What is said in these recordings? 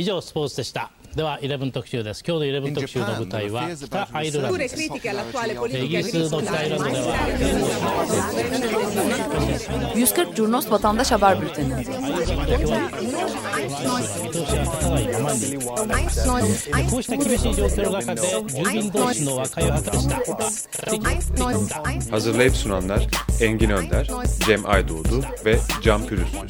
以上スポーツでしたでは11特集です今日の11特集の舞台は北アイルランドですイギリスの北アイルランドでは140 Curnos Vatandaş Haber Bülteni. Hazırlayıp sunanlar Engin Önder, Cem Aydoğdu ve Can Pürüzsüz.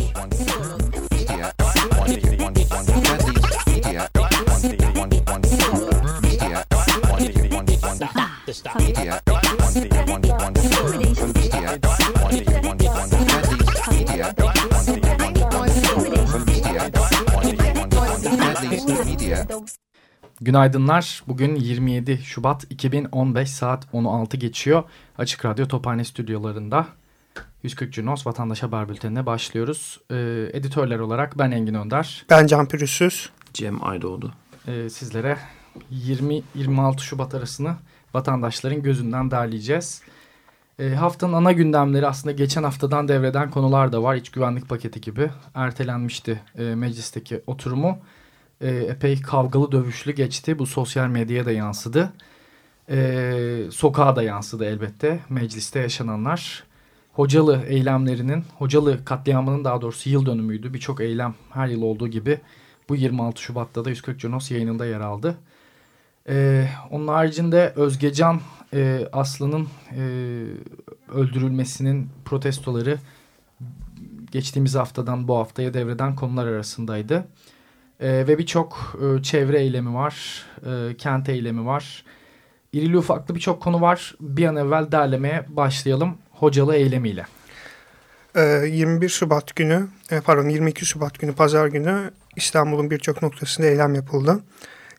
Günaydınlar. Bugün 27 Şubat 2015 saat 16 geçiyor. Açık Radyo Tophane stüdyolarında 140 Cunos Vatandaş Haber Bülteni'ne başlıyoruz. Ee, editörler olarak ben Engin Önder. Ben Can Pürüzsüz. Cem Aydoğdu. Ee, sizlere 20-26 Şubat arasını vatandaşların gözünden derleyeceğiz. Ee, haftanın ana gündemleri aslında geçen haftadan devreden konular da var. İç güvenlik paketi gibi ertelenmişti e, meclisteki oturumu e, epey kavgalı dövüşlü geçti. Bu sosyal medyaya da yansıdı. E, sokağa da yansıdı elbette mecliste yaşananlar. Hocalı eylemlerinin, Hocalı katliamının daha doğrusu yıl dönümüydü. Birçok eylem her yıl olduğu gibi bu 26 Şubat'ta da 140 Cunos yayınında yer aldı. E, onun haricinde Özgecan e, Aslı'nın e, öldürülmesinin protestoları geçtiğimiz haftadan bu haftaya devreden konular arasındaydı. E, ve birçok e, çevre eylemi var, e, kent eylemi var. İrili ufaklı birçok konu var. Bir an evvel derlemeye başlayalım hocalı eylemiyle. Ee, 21 Şubat günü, e, pardon 22 Şubat günü pazar günü İstanbul'un birçok noktasında eylem yapıldı.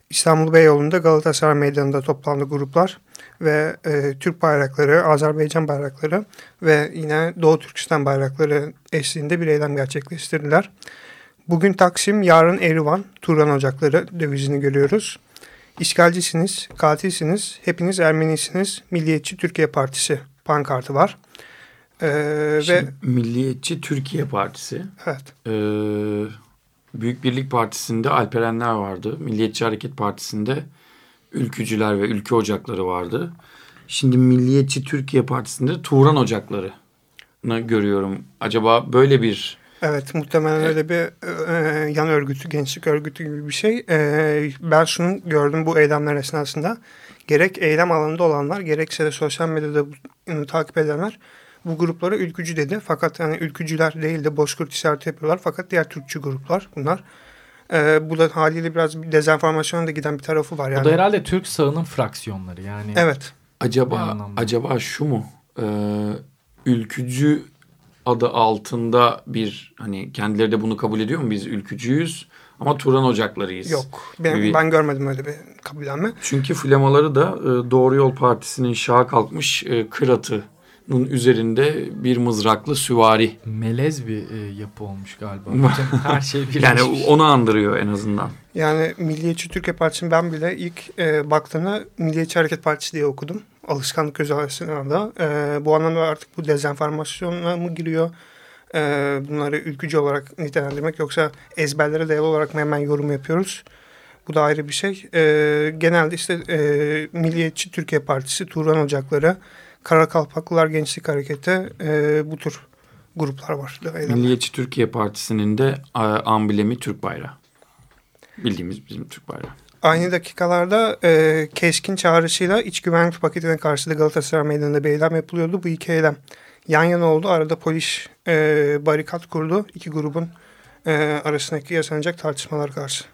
İstanbul Beyoğlu'nda Galatasaray Meydanı'nda toplandı gruplar ve e, Türk bayrakları, Azerbaycan bayrakları ve yine Doğu Türkistan bayrakları eşliğinde bir eylem gerçekleştirdiler. Bugün Taksim, yarın Erivan, Turan Ocakları dövizini görüyoruz. İşgalcisiniz, katilsiniz, hepiniz Ermenisiniz, Milliyetçi Türkiye Partisi pankartı var. Ee, ve Milliyetçi Türkiye Partisi. Evet. Ee, Büyük Birlik Partisi'nde Alperenler vardı. Milliyetçi Hareket Partisi'nde Ülkücüler ve Ülke Ocakları vardı. Şimdi Milliyetçi Türkiye Partisi'nde Turan Ocakları görüyorum. Acaba böyle bir Evet muhtemelen öyle bir e, yan örgütü, gençlik örgütü gibi bir şey. E, ben şunu gördüm bu eylemler esnasında. Gerek eylem alanında olanlar gerekse de sosyal medyada bunu takip edenler bu gruplara ülkücü dedi. Fakat yani ülkücüler değil de bozkurt işareti yapıyorlar. Fakat diğer Türkçü gruplar bunlar. E, bu da haliyle biraz bir dezenformasyona da giden bir tarafı var. Yani. O da herhalde Türk sağının fraksiyonları yani. Evet. Acaba acaba şu mu? Ee, ülkücü adı altında bir hani kendileri de bunu kabul ediyor mu biz ülkücüyüz ama Turan ocaklarıyız. Yok ben, bir, ben görmedim öyle bir kabullenme. Çünkü flamaları da e, Doğru Yol Partisi'nin şaha kalkmış e, kıratının üzerinde bir mızraklı süvari. Melez bir e, yapı olmuş galiba. Her şey birleşmiş. yani onu andırıyor en azından. Yani Milliyetçi Türkiye Partisi'nin ben bile ilk e, baktığımda Milliyetçi Hareket Partisi diye okudum alışkanlık gözü arasında. E, bu anlamda artık bu dezenformasyona mı giriyor? E, bunları ülkücü olarak nitelendirmek yoksa ezberlere dayalı olarak mı hemen yorum yapıyoruz? Bu da ayrı bir şey. E, genelde işte e, Milliyetçi Türkiye Partisi, Turan Ocakları, Karakalpaklılar Gençlik Hareketi e, bu tür gruplar var. Milliyetçi Türkiye Partisi'nin de amblemi Türk bayrağı. Bildiğimiz bizim Türk bayrağı. Aynı dakikalarda e, keskin çağrışıyla iç güvenlik paketine karşı da Galatasaray Meydanı'nda bir eylem yapılıyordu. Bu iki eylem yan yana oldu. Arada polis e, barikat kurdu. İki grubun e, arasındaki yaşanacak tartışmalar karşı.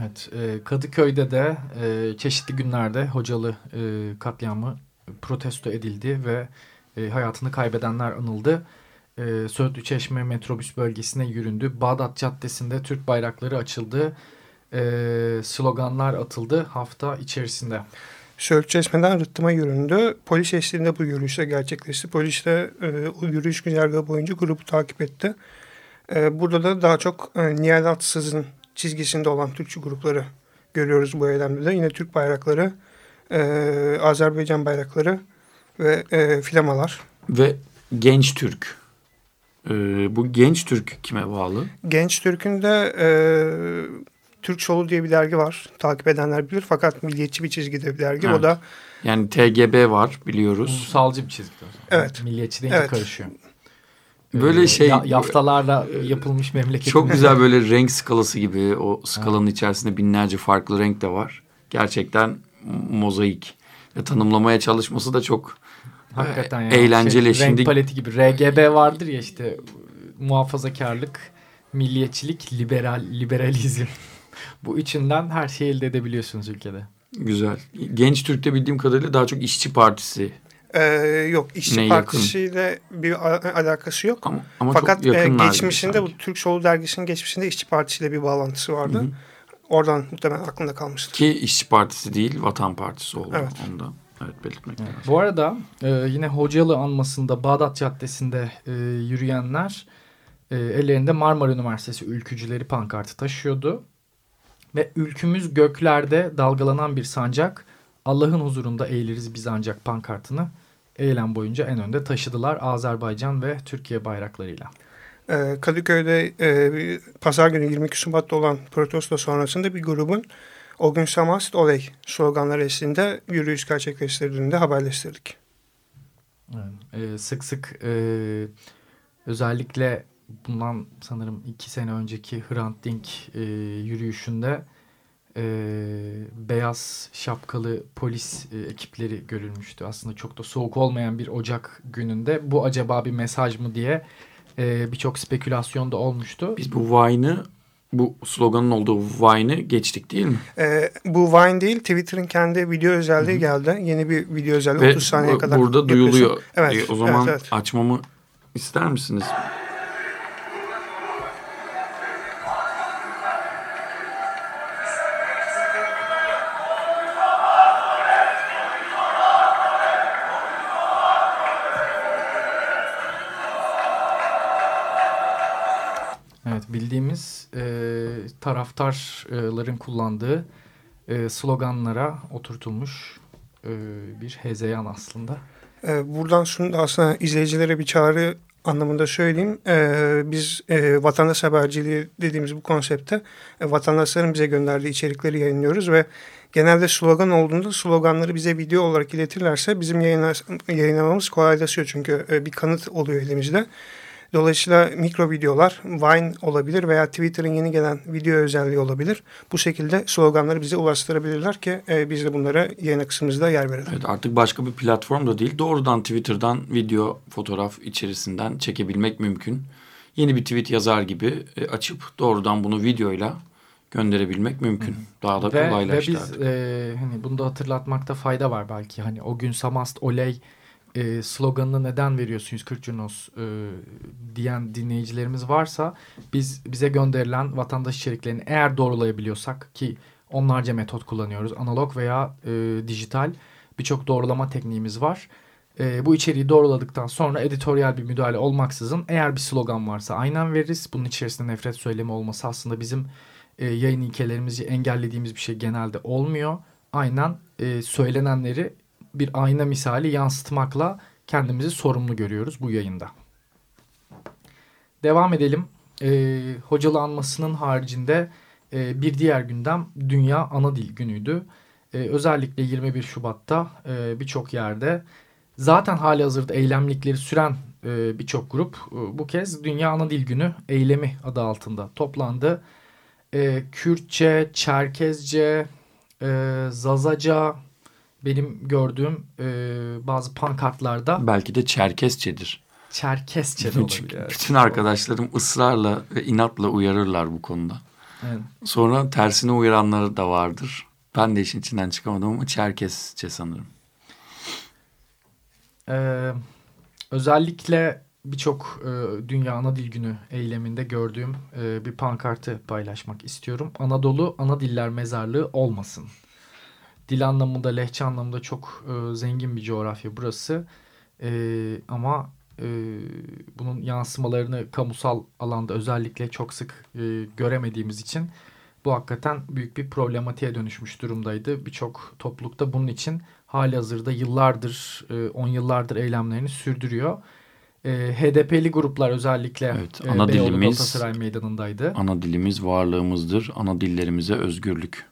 Evet, e, Kadıköy'de de e, çeşitli günlerde hocalı e, katliamı protesto edildi ve e, hayatını kaybedenler anıldı. E, Söğütlü Çeşme metrobüs bölgesine yüründü. Bağdat Caddesi'nde Türk bayrakları açıldı e, sloganlar atıldı hafta içerisinde. Söğütçeşme'den Rıttıma yüründü. Polis eşliğinde bu yürüyüşte gerçekleşti. Polis de e, o yürüyüş güzergahı boyunca grubu takip etti. E, burada da daha çok e, Nihal Atsız'ın çizgisinde olan Türkçü grupları görüyoruz bu eylemde de. Yine Türk bayrakları, e, Azerbaycan bayrakları ve e, flamalar. Ve Genç Türk. E, bu Genç Türk kime bağlı? Genç Türk'ün de... E, Türk Solu diye bir dergi var. Takip edenler bilir fakat milliyetçi bir çizgide bir dergi. Evet. O da yani TGB var biliyoruz. Ulusalcı bir çizgi. Evet. Milliyetçi deyince evet. karışıyor. Böyle şey ya, yaftalarla yapılmış memleket. Çok güzel böyle renk skalası gibi o skalanın evet. içerisinde binlerce farklı renk de var. Gerçekten mozaik. Ve tanımlamaya çalışması da çok Hakikaten yani. eğlenceli. Şey, Şimdi renk paleti gibi RGB vardır ya işte muhafazakarlık, milliyetçilik, liberal liberalizm. Bu üçünden her şeyi elde edebiliyorsunuz ülkede. Güzel. Genç Türk'te bildiğim kadarıyla daha çok işçi partisi ee, yok işçi ne partisiyle yakın. bir alakası yok. Ama, ama Fakat e, geçmişinde bu Türk Solu dergisinin geçmişinde işçi partisiyle bir bağlantısı vardı. Hı -hı. Oradan muhtemelen aklında kalmıştır. Ki işçi partisi değil vatan partisi oldu. Evet. Onda. Evet belirtmek evet. Bu arada e, yine Hocalı anmasında Bağdat Caddesi'nde e, yürüyenler e, ellerinde Marmara Üniversitesi ülkücüleri pankartı taşıyordu. Ve ülkümüz göklerde dalgalanan bir sancak Allah'ın huzurunda eğiliriz biz ancak pankartını eylem boyunca en önde taşıdılar Azerbaycan ve Türkiye bayraklarıyla. Ee, Kadıköy'de e, pazar günü 22 Şubat'ta olan protesto sonrasında bir grubun o gün Samast Oley sloganları eşliğinde yürüyüş gerçekleştirdiğinde haberleştirdik. Evet, e, sık sık e, özellikle bundan sanırım iki sene önceki Hrant Dink e, yürüyüşünde e, beyaz şapkalı polis e, ekipleri görülmüştü. Aslında çok da soğuk olmayan bir Ocak gününde bu acaba bir mesaj mı diye e, birçok spekülasyon da olmuştu. Biz bu Vine'ı bu sloganın olduğu Vine'ı geçtik değil mi? Ee, bu Vine değil Twitter'ın kendi video özelliği Hı -hı. geldi. Yeni bir video özelliği Ve 30 saniye kadar. Burada duyuluyor. Evet. E, o zaman evet, evet. açmamı ister misiniz? Bildiğimiz e, taraftarların kullandığı e, sloganlara oturtulmuş e, bir hezeyan aslında. E, buradan şunu da aslında izleyicilere bir çağrı anlamında söyleyeyim. E, biz e, vatandaş haberciliği dediğimiz bu konsepte e, vatandaşların bize gönderdiği içerikleri yayınlıyoruz ve genelde slogan olduğunda sloganları bize video olarak iletirlerse bizim yayınlamamız kolaylaşıyor. Çünkü e, bir kanıt oluyor elimizde. Dolayısıyla mikro videolar Vine olabilir veya Twitter'ın yeni gelen video özelliği olabilir. Bu şekilde sloganları bize ulaştırabilirler ki e, biz de bunlara yayın kısmımızda yer verelim. Evet, artık başka bir platform da değil. Doğrudan Twitter'dan video, fotoğraf içerisinden çekebilmek mümkün. Yeni bir tweet yazar gibi e, açıp doğrudan bunu videoyla gönderebilmek mümkün. Daha da kolaylaştı. Ve biz e, hani bunu da hatırlatmakta fayda var belki. Hani o gün Samast Oley e, sloganını neden veriyorsun 140 Junos e, diyen dinleyicilerimiz varsa biz bize gönderilen vatandaş içeriklerini eğer doğrulayabiliyorsak ki onlarca metot kullanıyoruz. Analog veya e, dijital birçok doğrulama tekniğimiz var. E, bu içeriği doğruladıktan sonra editoryal bir müdahale olmaksızın eğer bir slogan varsa aynen veririz. Bunun içerisinde nefret söylemi olması aslında bizim e, yayın ilkelerimizi engellediğimiz bir şey genelde olmuyor. Aynen e, söylenenleri bir ayna misali yansıtmakla kendimizi sorumlu görüyoruz bu yayında. Devam edelim. E, hocalı anmasının haricinde e, bir diğer gündem Dünya Ana Dil Günü'ydü. E, özellikle 21 Şubat'ta e, birçok yerde zaten hali hazırda eylemlikleri süren e, birçok grup e, bu kez Dünya Ana Dil Günü eylemi adı altında toplandı. E, Kürtçe, Çerkezce, e, Zazaca, benim gördüğüm e, bazı pankartlarda. Belki de Çerkesçedir. Çerkesçe de olabilir. Evet. Bütün arkadaşlarım ısrarla ve inatla uyarırlar bu konuda. Evet. Sonra tersine uyaranları da vardır. Ben de işin içinden çıkamadım ama Çerkesçe sanırım. Ee, özellikle birçok e, Dünya Ana Dil Günü eyleminde gördüğüm e, bir pankartı paylaşmak istiyorum. Anadolu Ana Diller Mezarlığı olmasın dil anlamında, lehçe anlamında çok e, zengin bir coğrafya burası. E, ama e, bunun yansımalarını kamusal alanda özellikle çok sık e, göremediğimiz için bu hakikaten büyük bir problematiğe dönüşmüş durumdaydı. Birçok toplulukta bunun için hali hazırda yıllardır, 10 e, yıllardır eylemlerini sürdürüyor. E, HDP'li gruplar özellikle evet, ana e, dilimiz, Galatasaray Meydanı'ndaydı. Ana dilimiz varlığımızdır. Ana dillerimize özgürlük.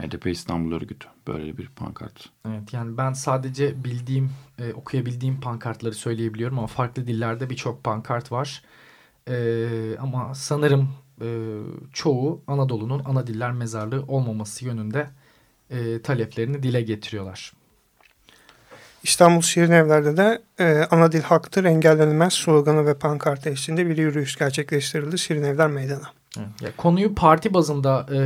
HDP İstanbul Örgütü. Böyle bir pankart. Evet yani ben sadece bildiğim, e, okuyabildiğim pankartları söyleyebiliyorum ama farklı dillerde birçok pankart var. E, ama sanırım e, çoğu Anadolu'nun ana diller mezarlığı olmaması yönünde e, taleplerini dile getiriyorlar. İstanbul Şirin Evler'de de e, ana dil haktır engellenmez sloganı ve pankart eşliğinde bir yürüyüş gerçekleştirildi Şirin Evler Meydanı. Ya, konuyu parti bazında e,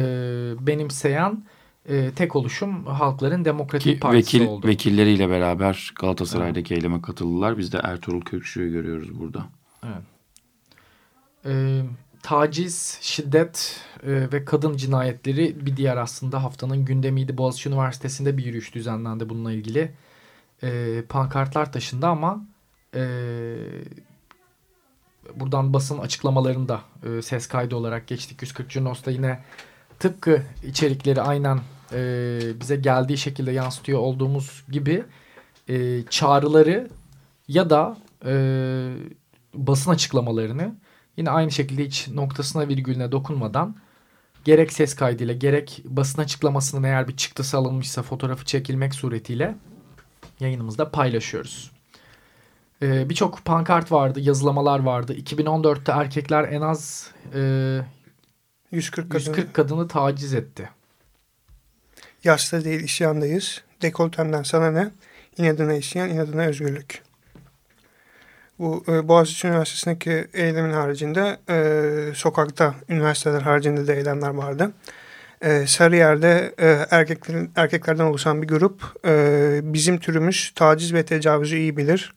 benimseyen e, tek oluşum Halkların Demokratik Ki, Partisi vekil, oldu. Vekilleriyle beraber Galatasaray'daki evet. eyleme katıldılar. Biz de Ertuğrul Kökçü'yü görüyoruz burada. Evet. E, taciz, şiddet e, ve kadın cinayetleri bir diğer aslında haftanın gündemiydi. Boğaziçi Üniversitesi'nde bir yürüyüş düzenlendi bununla ilgili. E, pankartlar taşındı ama e, buradan basın açıklamalarında e, ses kaydı olarak geçtik. 140 Cunos'ta yine tıpkı içerikleri aynen e, bize geldiği şekilde yansıtıyor olduğumuz gibi e, çağrıları ya da e, basın açıklamalarını yine aynı şekilde hiç noktasına virgülüne dokunmadan gerek ses kaydıyla gerek basın açıklamasının eğer bir çıktısı alınmışsa fotoğrafı çekilmek suretiyle yayınımızda paylaşıyoruz. Ee, Birçok pankart vardı, yazılamalar vardı. 2014'te erkekler en az e, 140, kadını. 140 kadını taciz etti. Yaşta değil isyandayız. Dekoltemden sana ne? İnadına isyan, inadına özgürlük. Bu e, Boğaziçi Üniversitesi'ndeki eylemin haricinde e, sokakta, üniversiteler haricinde de eylemler vardı. E, Sarıyer'de e, erkeklerin erkeklerden oluşan bir grup e, bizim türümüz taciz ve tecavüzü iyi bilir.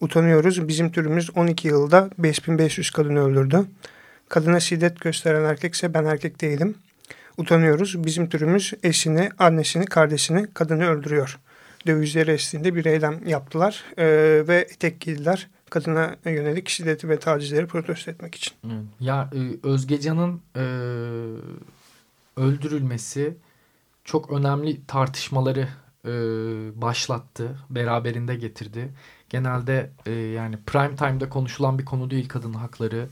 Utanıyoruz. Bizim türümüz 12 yılda 5500 kadın öldürdü. Kadına şiddet gösteren erkekse ben erkek değilim. Utanıyoruz. Bizim türümüz eşini, annesini, kardeşini, kadını öldürüyor. Dövizleri eşliğinde bir eylem yaptılar e, ve etek giydiler kadına yönelik şiddeti ve tacizleri protesto etmek için. Ya e, Özgecan'ın e, öldürülmesi çok önemli tartışmaları e, başlattı, beraberinde getirdi. Genelde e, yani prime time'da konuşulan bir konu değil kadın hakları,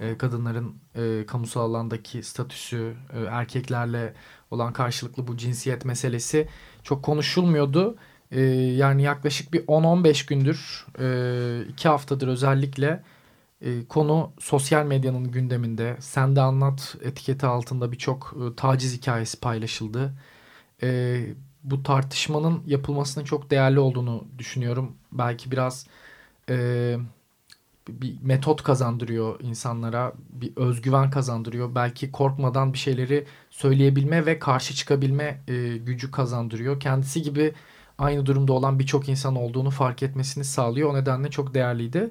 e, kadınların e, kamusal alandaki statüsü, e, erkeklerle olan karşılıklı bu cinsiyet meselesi çok konuşulmuyordu. E, yani yaklaşık bir 10-15 gündür, e, iki haftadır özellikle e, konu sosyal medyanın gündeminde. Sen de anlat etiketi altında birçok e, taciz hikayesi paylaşıldı. E, bu tartışmanın yapılmasının çok değerli olduğunu düşünüyorum. Belki biraz e, bir metot kazandırıyor insanlara, bir özgüven kazandırıyor. Belki korkmadan bir şeyleri söyleyebilme ve karşı çıkabilme e, gücü kazandırıyor. Kendisi gibi aynı durumda olan birçok insan olduğunu fark etmesini sağlıyor. O nedenle çok değerliydi.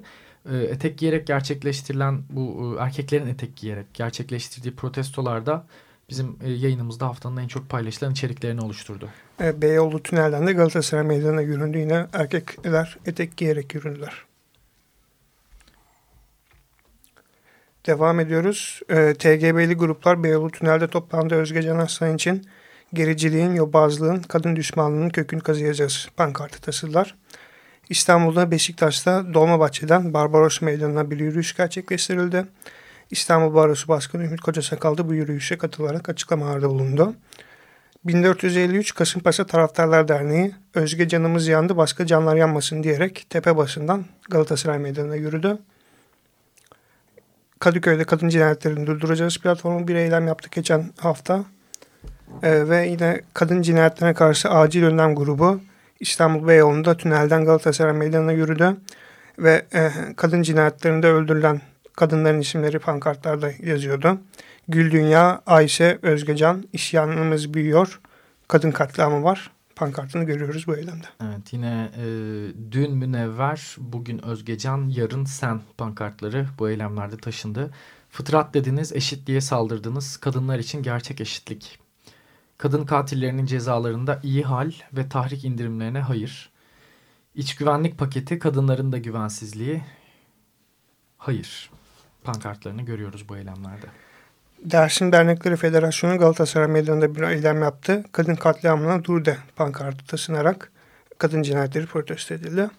E, etek giyerek gerçekleştirilen bu e, erkeklerin etek giyerek gerçekleştirdiği protestolarda bizim e, yayınımızda haftanın en çok paylaşılan içeriklerini oluşturdu. E, Beyoğlu tünelden de Galatasaray Meydanı'na yüründü. Yine erkekler etek giyerek yüründüler. Devam ediyoruz. E, TGB'li gruplar Beyoğlu tünelde toplandı. Özge Can Aslan için gericiliğin, yobazlığın, kadın düşmanlığının kökünü kazıyacağız. Pankartı tasırlar. İstanbul'da Beşiktaş'ta Dolmabahçe'den Barbaros Meydanı'na bir yürüyüş gerçekleştirildi. İstanbul Barosu Başkanı Ümit Kocasakal da bu yürüyüşe katılarak açıklamalarda bulundu. 1453 Kasımpaşa Taraftarlar Derneği Özge canımız yandı başka canlar yanmasın diyerek tepe başından Galatasaray Meydanı'na yürüdü. Kadıköy'de kadın cinayetlerini durduracağız platformu bir eylem yaptık geçen hafta. Ee, ve yine kadın cinayetlerine karşı acil önlem grubu İstanbul Beyoğlu'nda tünelden Galatasaray Meydanı'na yürüdü. Ve e, kadın cinayetlerinde öldürülen kadınların isimleri pankartlarda yazıyordu. Gül Dünya, Ayşe, Özgecan, İsyanımız büyüyor, kadın katliamı var. Pankartını görüyoruz bu eylemde. Evet yine e, dün Münevver, bugün Özgecan, yarın Sen pankartları bu eylemlerde taşındı. Fıtrat dediniz, eşitliğe saldırdınız. Kadınlar için gerçek eşitlik. Kadın katillerinin cezalarında iyi hal ve tahrik indirimlerine hayır. İç güvenlik paketi kadınların da güvensizliği hayır. Pankartlarını görüyoruz bu eylemlerde. Dersim Dernekleri Federasyonu Galatasaray Meydanı'nda bir eylem yaptı. Kadın katliamına dur de pankartı taşınarak kadın cinayetleri protesto edildi.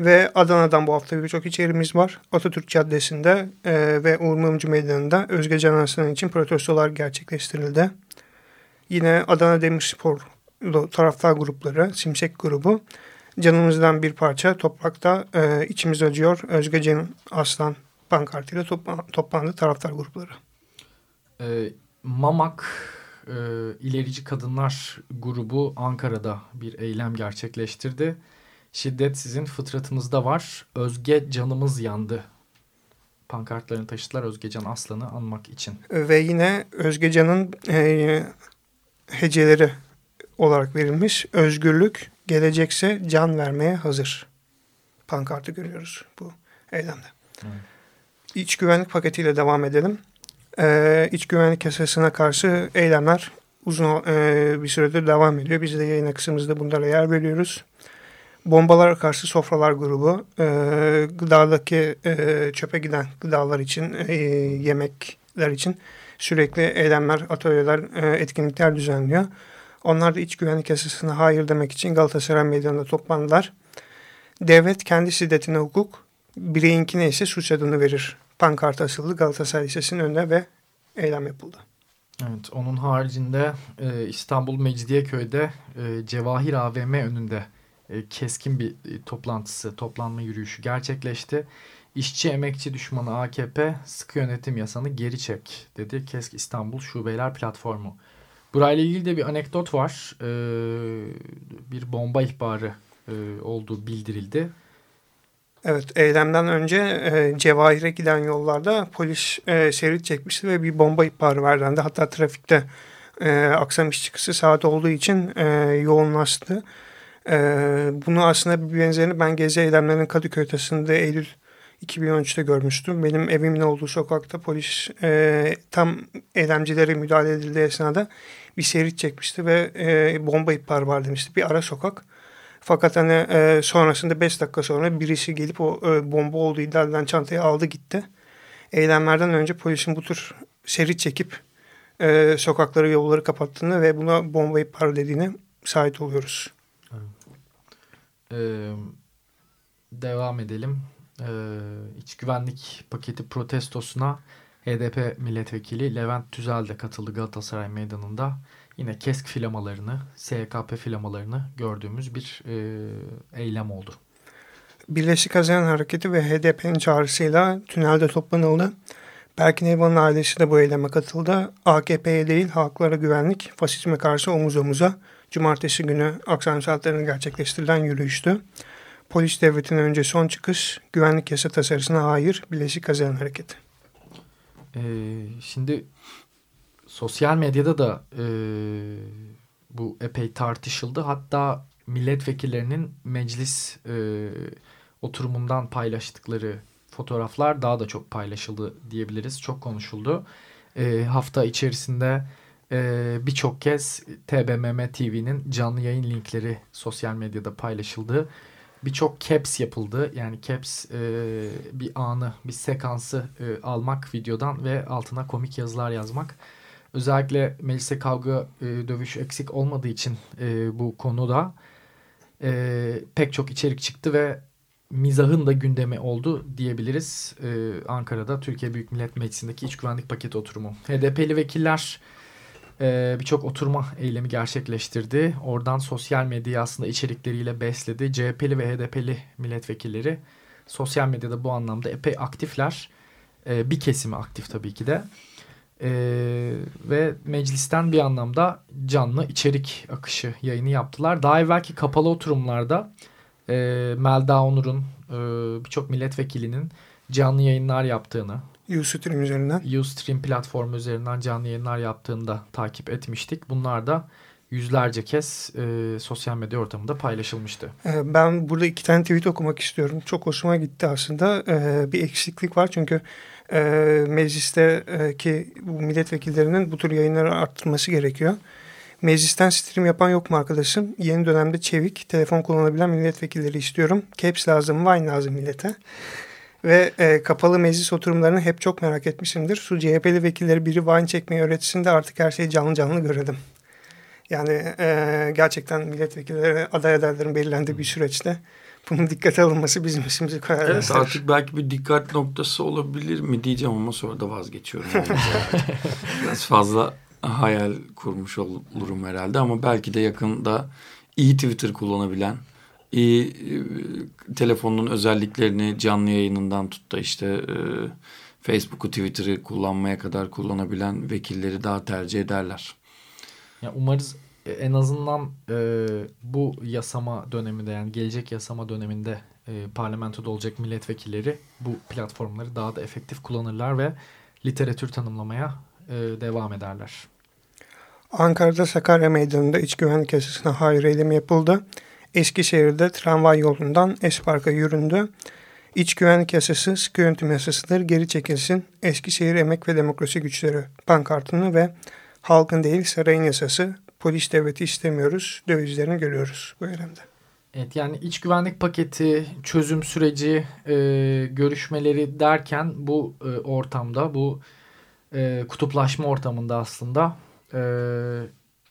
Ve Adana'dan bu hafta birçok içerimiz var. Atatürk Caddesi'nde e, ve Uğur Mumcu Meydanı'nda Özge Can için protestolar gerçekleştirildi. Yine Adana Demirspor taraftar grupları, Simsek grubu canımızdan bir parça toprakta e, içimiz acıyor. Özge Can Aslan pankartıyla topla, toplandı taraftar grupları. E, Mamak e, İlerici Kadınlar grubu Ankara'da bir eylem gerçekleştirdi. Şiddet sizin fıtratınızda var. Özge canımız yandı. Pankartlarını taşıdılar Özgecan Aslan'ı anmak için. Ve yine Özgecan'ın e, heceleri olarak verilmiş. Özgürlük gelecekse can vermeye hazır. Pankartı görüyoruz bu eylemde. Evet. İç güvenlik paketiyle devam edelim. Ee, iç güvenlik yasasına karşı eylemler uzun e, bir süredir devam ediyor. Biz de yayın akışımızda bunlara yer veriyoruz. Bombalara karşı sofralar grubu e, gıdadaki e, çöpe giden gıdalar için e, yemekler için sürekli eylemler, atölyeler, e, etkinlikler düzenliyor. Onlar da iç güvenlik yasasına hayır demek için Galatasaray Meydanı'nda toplandılar. Devlet kendi şiddetine hukuk, bireyinkine ise suç adını verir. Pankart asıldı Galatasaray Lisesi'nin önünde ve eylem yapıldı. Evet, onun haricinde e, İstanbul Mecidiyeköy'de e, Cevahir AVM önünde e, keskin bir e, toplantısı, toplanma yürüyüşü gerçekleşti. İşçi emekçi düşmanı AKP sıkı yönetim yasanı geri çek dedi KESK İstanbul Şubeler Platformu. Burayla ilgili de bir anekdot var. Ee, bir bomba ihbarı e, olduğu bildirildi. Evet eylemden önce e, Cevahir'e giden yollarda polis e, şerit çekmişti ve bir bomba ihbarı verdi. Hatta trafikte e, akşam iş çıkısı saat olduğu için e, yoğunlaştı. E, bunu aslında bir benzerini ben gezi eylemlerinin Kadıköy ötesinde Eylül 2013'te görmüştüm. Benim evimin olduğu sokakta polis e, tam eylemcilere müdahale edildiği esnada bir şerit çekmişti ve e, bomba ihbarı var demişti. Bir ara sokak. Fakat hani e, sonrasında 5 dakika sonra birisi gelip o e, bomba olduğu iddia edilen çantayı aldı gitti. Eylemlerden önce polisin bu tür şerit çekip e, sokakları yolları kapattığını ve buna bomba ihbarı dediğine şahit oluyoruz. Ee, devam edelim. Ee, iç güvenlik paketi protestosuna HDP milletvekili Levent Tüzel de katıldı Galatasaray Meydanı'nda. Yine KESK filamalarını, SKP filamalarını gördüğümüz bir e, eylem oldu. Birleşik Haziran Hareketi ve HDP'nin çağrısıyla tünelde toplanıldı. Berkin Eyvan'ın ailesi de bu eyleme katıldı. AKP'ye değil halklara güvenlik, faşizme karşı omuz omuza cumartesi günü akşam saatlerinde gerçekleştirilen yürüyüştü. Polis devletinin önce son çıkış, güvenlik yasa tasarısına hayır, Birleşik Haziran Hareketi. Ee, şimdi sosyal medyada da e, bu epey tartışıldı. Hatta milletvekillerinin meclis e, oturumundan paylaştıkları fotoğraflar daha da çok paylaşıldı diyebiliriz. Çok konuşuldu. E, hafta içerisinde e, birçok kez TBMM TV'nin canlı yayın linkleri sosyal medyada paylaşıldı birçok caps yapıldı. Yani caps e, bir anı, bir sekansı e, almak videodan ve altına komik yazılar yazmak. Özellikle meclise kavga, e, dövüş eksik olmadığı için e, bu konuda e, pek çok içerik çıktı ve mizahın da gündemi oldu diyebiliriz. E, Ankara'da Türkiye Büyük Millet Meclisi'ndeki iç güvenlik paketi oturumu. HDP'li vekiller e, birçok oturma eylemi gerçekleştirdi. Oradan sosyal medyayı aslında içerikleriyle besledi. CHP'li ve HDP'li milletvekilleri sosyal medyada bu anlamda epey aktifler. E, bir kesimi aktif tabii ki de. E, ve meclisten bir anlamda canlı içerik akışı yayını yaptılar. Daha evvelki kapalı oturumlarda e, Melda Onur'un e, birçok milletvekilinin canlı yayınlar yaptığını, Ustream üzerinden. Ustream platformu üzerinden canlı yayınlar yaptığını da takip etmiştik. Bunlar da yüzlerce kez e, sosyal medya ortamında paylaşılmıştı. E, ben burada iki tane tweet okumak istiyorum. Çok hoşuma gitti aslında. E, bir eksiklik var çünkü e, meclisteki bu milletvekillerinin bu tür yayınları arttırması gerekiyor. Meclisten stream yapan yok mu arkadaşım? Yeni dönemde çevik, telefon kullanabilen milletvekilleri istiyorum. Caps lazım, Vine lazım millete. Ve e, kapalı meclis oturumlarını hep çok merak etmişimdir. Şu CHP'li vekilleri biri Vine çekmeyi öğretsin de artık her şeyi canlı canlı görelim. Yani e, gerçekten milletvekilleri aday adayların belirlendiği bir süreçte bunun dikkate alınması bizim işimizi koyar. Evet artık belki bir dikkat noktası olabilir mi diyeceğim ama sonra da vazgeçiyorum. Biraz fazla hayal kurmuş olurum herhalde ama belki de yakında iyi Twitter kullanabilen, iyi e, telefonun özelliklerini canlı yayınından tut da işte e, Facebook'u, Twitter'ı kullanmaya kadar kullanabilen vekilleri daha tercih ederler. Ya umarız en azından e, bu yasama döneminde yani gelecek yasama döneminde e, parlamentoda olacak milletvekilleri bu platformları daha da efektif kullanırlar ve literatür tanımlamaya e, devam ederler. Ankara'da Sakarya Meydanı'nda iç güvenlik yasasına hayır eylemi yapıldı. Eskişehir'de tramvay yolundan Espark'a yüründü. İç güvenlik yasası sıkı yönetim yasasıdır geri çekilsin. Eskişehir Emek ve Demokrasi Güçleri pankartını ve halkın değil sarayın yasası polis devleti istemiyoruz dövizlerini görüyoruz bu eylemde. Evet yani iç güvenlik paketi, çözüm süreci, e, görüşmeleri derken bu e, ortamda, bu e, kutuplaşma ortamında aslında e,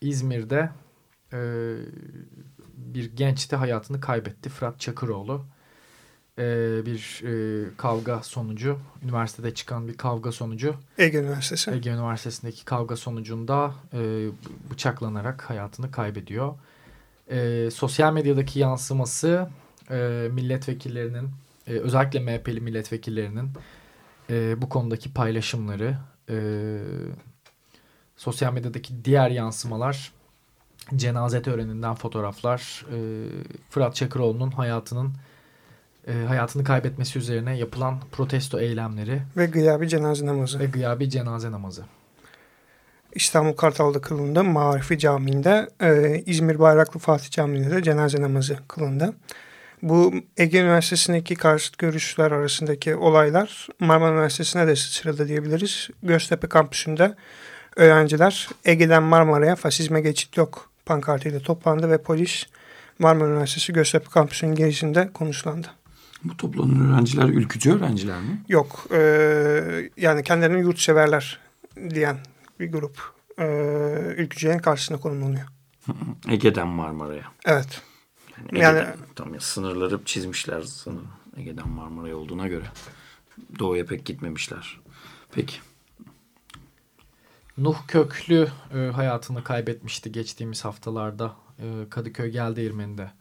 İzmir'de e, bir genç de hayatını kaybetti. Fırat Çakıroğlu e, bir e, kavga sonucu, üniversitede çıkan bir kavga sonucu. Ege Üniversitesi. Ege Üniversitesi'ndeki kavga sonucunda e, bıçaklanarak hayatını kaybediyor. E, sosyal medyadaki yansıması e, milletvekillerinin, e, özellikle MHP'li milletvekillerinin e, bu konudaki paylaşımları, e, sosyal medyadaki diğer yansımalar, cenaze töreninden fotoğraflar, e, Fırat Çakıroğlu'nun hayatının e, hayatını kaybetmesi üzerine yapılan protesto eylemleri. Ve gıyabi cenaze namazı. Ve gıyabi cenaze namazı. İstanbul Kartal'da kılındı. Marifi Camii'nde, e, İzmir Bayraklı Fatih Camii'nde de cenaze namazı kılındı. Bu Ege Üniversitesi'ndeki karşıt görüşler arasındaki olaylar Marmara Üniversitesi'ne de sıçradı diyebiliriz. Göztepe kampüsünde öğrenciler Ege'den Marmara'ya faşizme geçit yok pankartıyla toplandı ve polis Marmara Üniversitesi Göztepe kampüsünün girişinde konuşlandı. Bu toplanan öğrenciler ülkücü öğrenciler mi? Yok. E, yani kendilerini yurtseverler diyen bir grup. E, ülkücülerin karşısına konumlanıyor. Ege'den Marmara'ya. Evet. Yani, Ege'den, yani tam ya sınırları çizmişler sanırım. Ege'den Marmara'ya olduğuna göre. Doğuya pek gitmemişler. Peki. Nuh Köklü e, hayatını kaybetmişti geçtiğimiz haftalarda e, Kadıköy Geldeğirmeni'nde.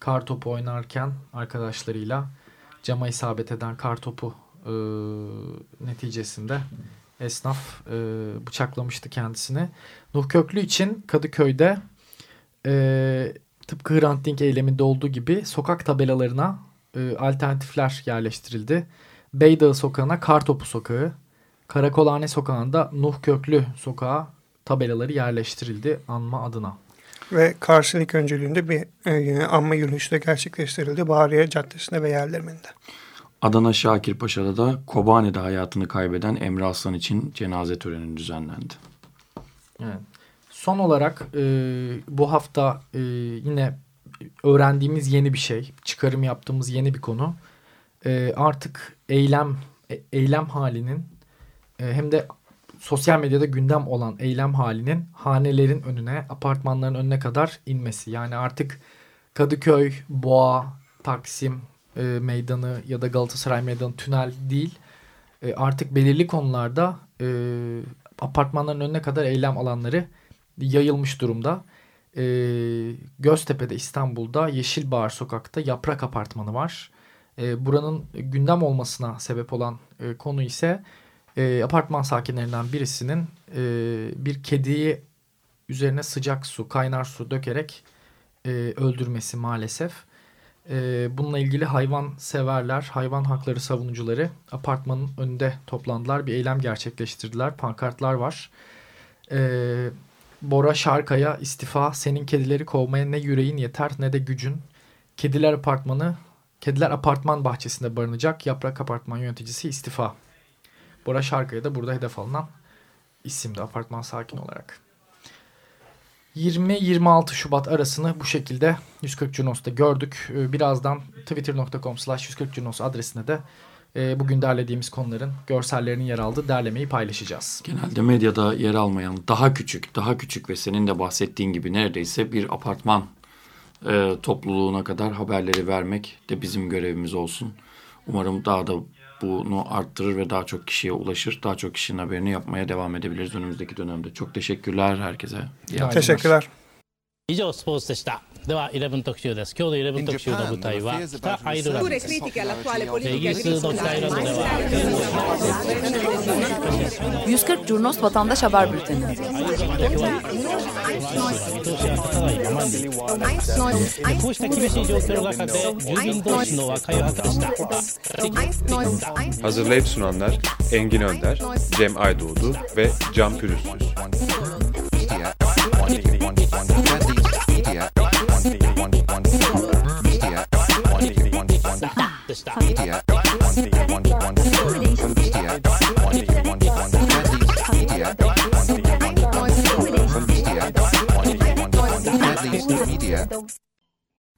Kar topu oynarken arkadaşlarıyla cama isabet eden kar topu e, neticesinde esnaf e, bıçaklamıştı kendisini. Nuh Köklü için Kadıköy'de e, tıpkı Hrant Dink eyleminde olduğu gibi sokak tabelalarına e, alternatifler yerleştirildi. Beydağı sokağına Kartopu sokağı, Karakolhane sokağında Nuh Köklü sokağı tabelaları yerleştirildi anma adına ve karşılık öncülüğünde bir e, anma yürüyüşü de gerçekleştirildi Bahariye Caddesi'nde ve yerlerinde. Adana Şakirpaşa'da da Kobani'de hayatını kaybeden Emre Aslan için cenaze töreni düzenlendi. Evet. Son olarak e, bu hafta e, yine öğrendiğimiz yeni bir şey, çıkarım yaptığımız yeni bir konu. E, artık eylem e, eylem halinin e, hem de sosyal medyada gündem olan eylem halinin hanelerin önüne, apartmanların önüne kadar inmesi. Yani artık Kadıköy, Boğa, Taksim e, meydanı ya da Galatasaray meydanı tünel değil. E, artık belirli konularda e, apartmanların önüne kadar eylem alanları yayılmış durumda. E, Göztepe'de İstanbul'da Yeşilbağır Sokak'ta Yaprak Apartmanı var. E, buranın gündem olmasına sebep olan e, konu ise e, apartman sakinlerinden birisinin e, bir kediyi üzerine sıcak su, kaynar su dökerek e, öldürmesi maalesef. E, bununla ilgili hayvan severler, hayvan hakları savunucuları apartmanın önünde toplandılar. Bir eylem gerçekleştirdiler. Pankartlar var. E, Bora Şarkaya istifa, senin kedileri kovmaya ne yüreğin yeter ne de gücün. Kediler apartmanı, kediler apartman bahçesinde barınacak. Yaprak apartman yöneticisi istifa. Bora Şarkı'ya da burada hedef alınan isimdi apartman sakin olarak. 20-26 Şubat arasını bu şekilde 140 Junos'ta gördük. Ee, birazdan twitter.com slash 140 Junos adresine de e, bugün derlediğimiz konuların görsellerinin yer aldığı derlemeyi paylaşacağız. Genelde medyada yer almayan daha küçük, daha küçük ve senin de bahsettiğin gibi neredeyse bir apartman e, topluluğuna kadar haberleri vermek de bizim görevimiz olsun. Umarım daha da bunu arttırır ve daha çok kişiye ulaşır. Daha çok kişinin haberini yapmaya devam edebiliriz önümüzdeki dönemde. Çok teşekkürler herkese. İyi Teşekkürler. 以上スポーツでしたでは11特集です今日の11特集の舞台は北アイルランドですイギリスの北アイルランドでは 140 Curnos Vatandaş Haber Bülteni. Hazırlayıp sunanlar Engin Önder, Cem Aydoğdu ve Can Pürüzsüz.